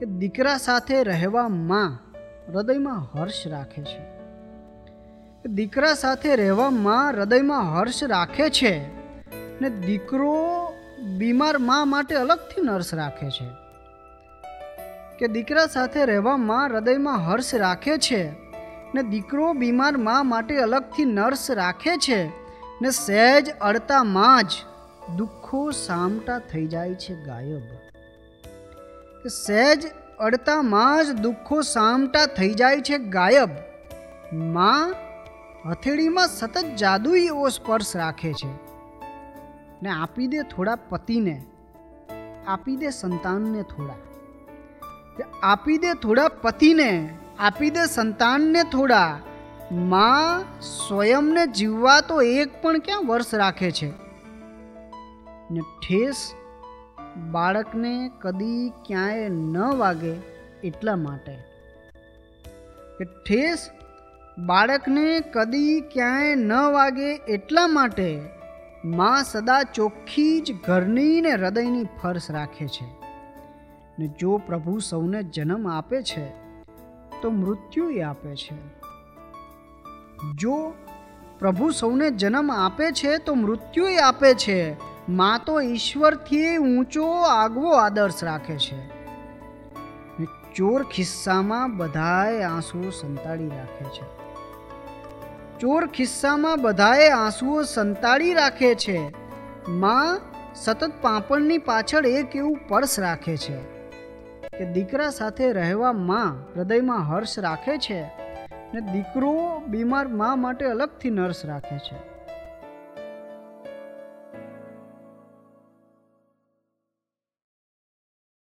કે દીકરા સાથે રહેવા માં હૃદયમાં હર્ષ રાખે છે. દીકરા સાથે રહેવા માં હૃદયમાં હર્ષ રાખે છે ને દીકરો બીમાર મા માટે અલગથી નર્સ રાખે છે. કે દીકરા સાથે રહેવા માં હૃદયમાં હર્ષ રાખે છે ને દીકરો બીમાર મા માટે અલગથી નર્સ રાખે છે ને સહેજ અડતામાં જ દુઃખો સામટા થઈ જાય છે ગાયબ. કે સહેજ અડતામાં જ દુઃખો સામટા થઈ જાય છે ગાયબ. માં હથેળીમાં સતત જાદુઈ એવો સ્પર્શ રાખે છે. ને આપી દે થોડા પતિને, આપી દે સંતાનને થોડા. આપી દે થોડા પતિને, આપી દે સંતાનને થોડા. માં સ્વયંને જીવવા તો એક પણ ક્યાં વર્ષ રાખે છે? ને ઠેસ બાળકને કદી ક્યાંય ન વાગે એટલા માટે. કે ઠેસ, બાળકને કદી ક્યાંય ન વાગે એટલા માટે માં સદા ચોખ્ખી જ ઘરની ને હૃદયની ફર્શ રાખે છે. ને જો પ્રભુ સૌને જન્મ આપે છે, તો મૃત્યુએ આપે છે. જો પ્રભુ સૌને જન્મ આપે છે, તો મૃત્યુએ આપે છે માં તો ઈશ્વરથી ઊંચો આગવો આદર્શ રાખે છે. ચોર ખિસ્સામાં બધાએ આંસુઓ સંતાડી રાખે છે. ચોર ખિસ્સામાં બધાએ આંસુઓ સંતાડી રાખે છે. માં સતત પાપણની પાછળ એક એવું પર્સ રાખે છે કે દીકરા સાથે રહેવા માં હૃદયમાં હર્ષ રાખે છે ને દીકરો બીમાર મા માટે અલગથી નર્સ રાખે છે.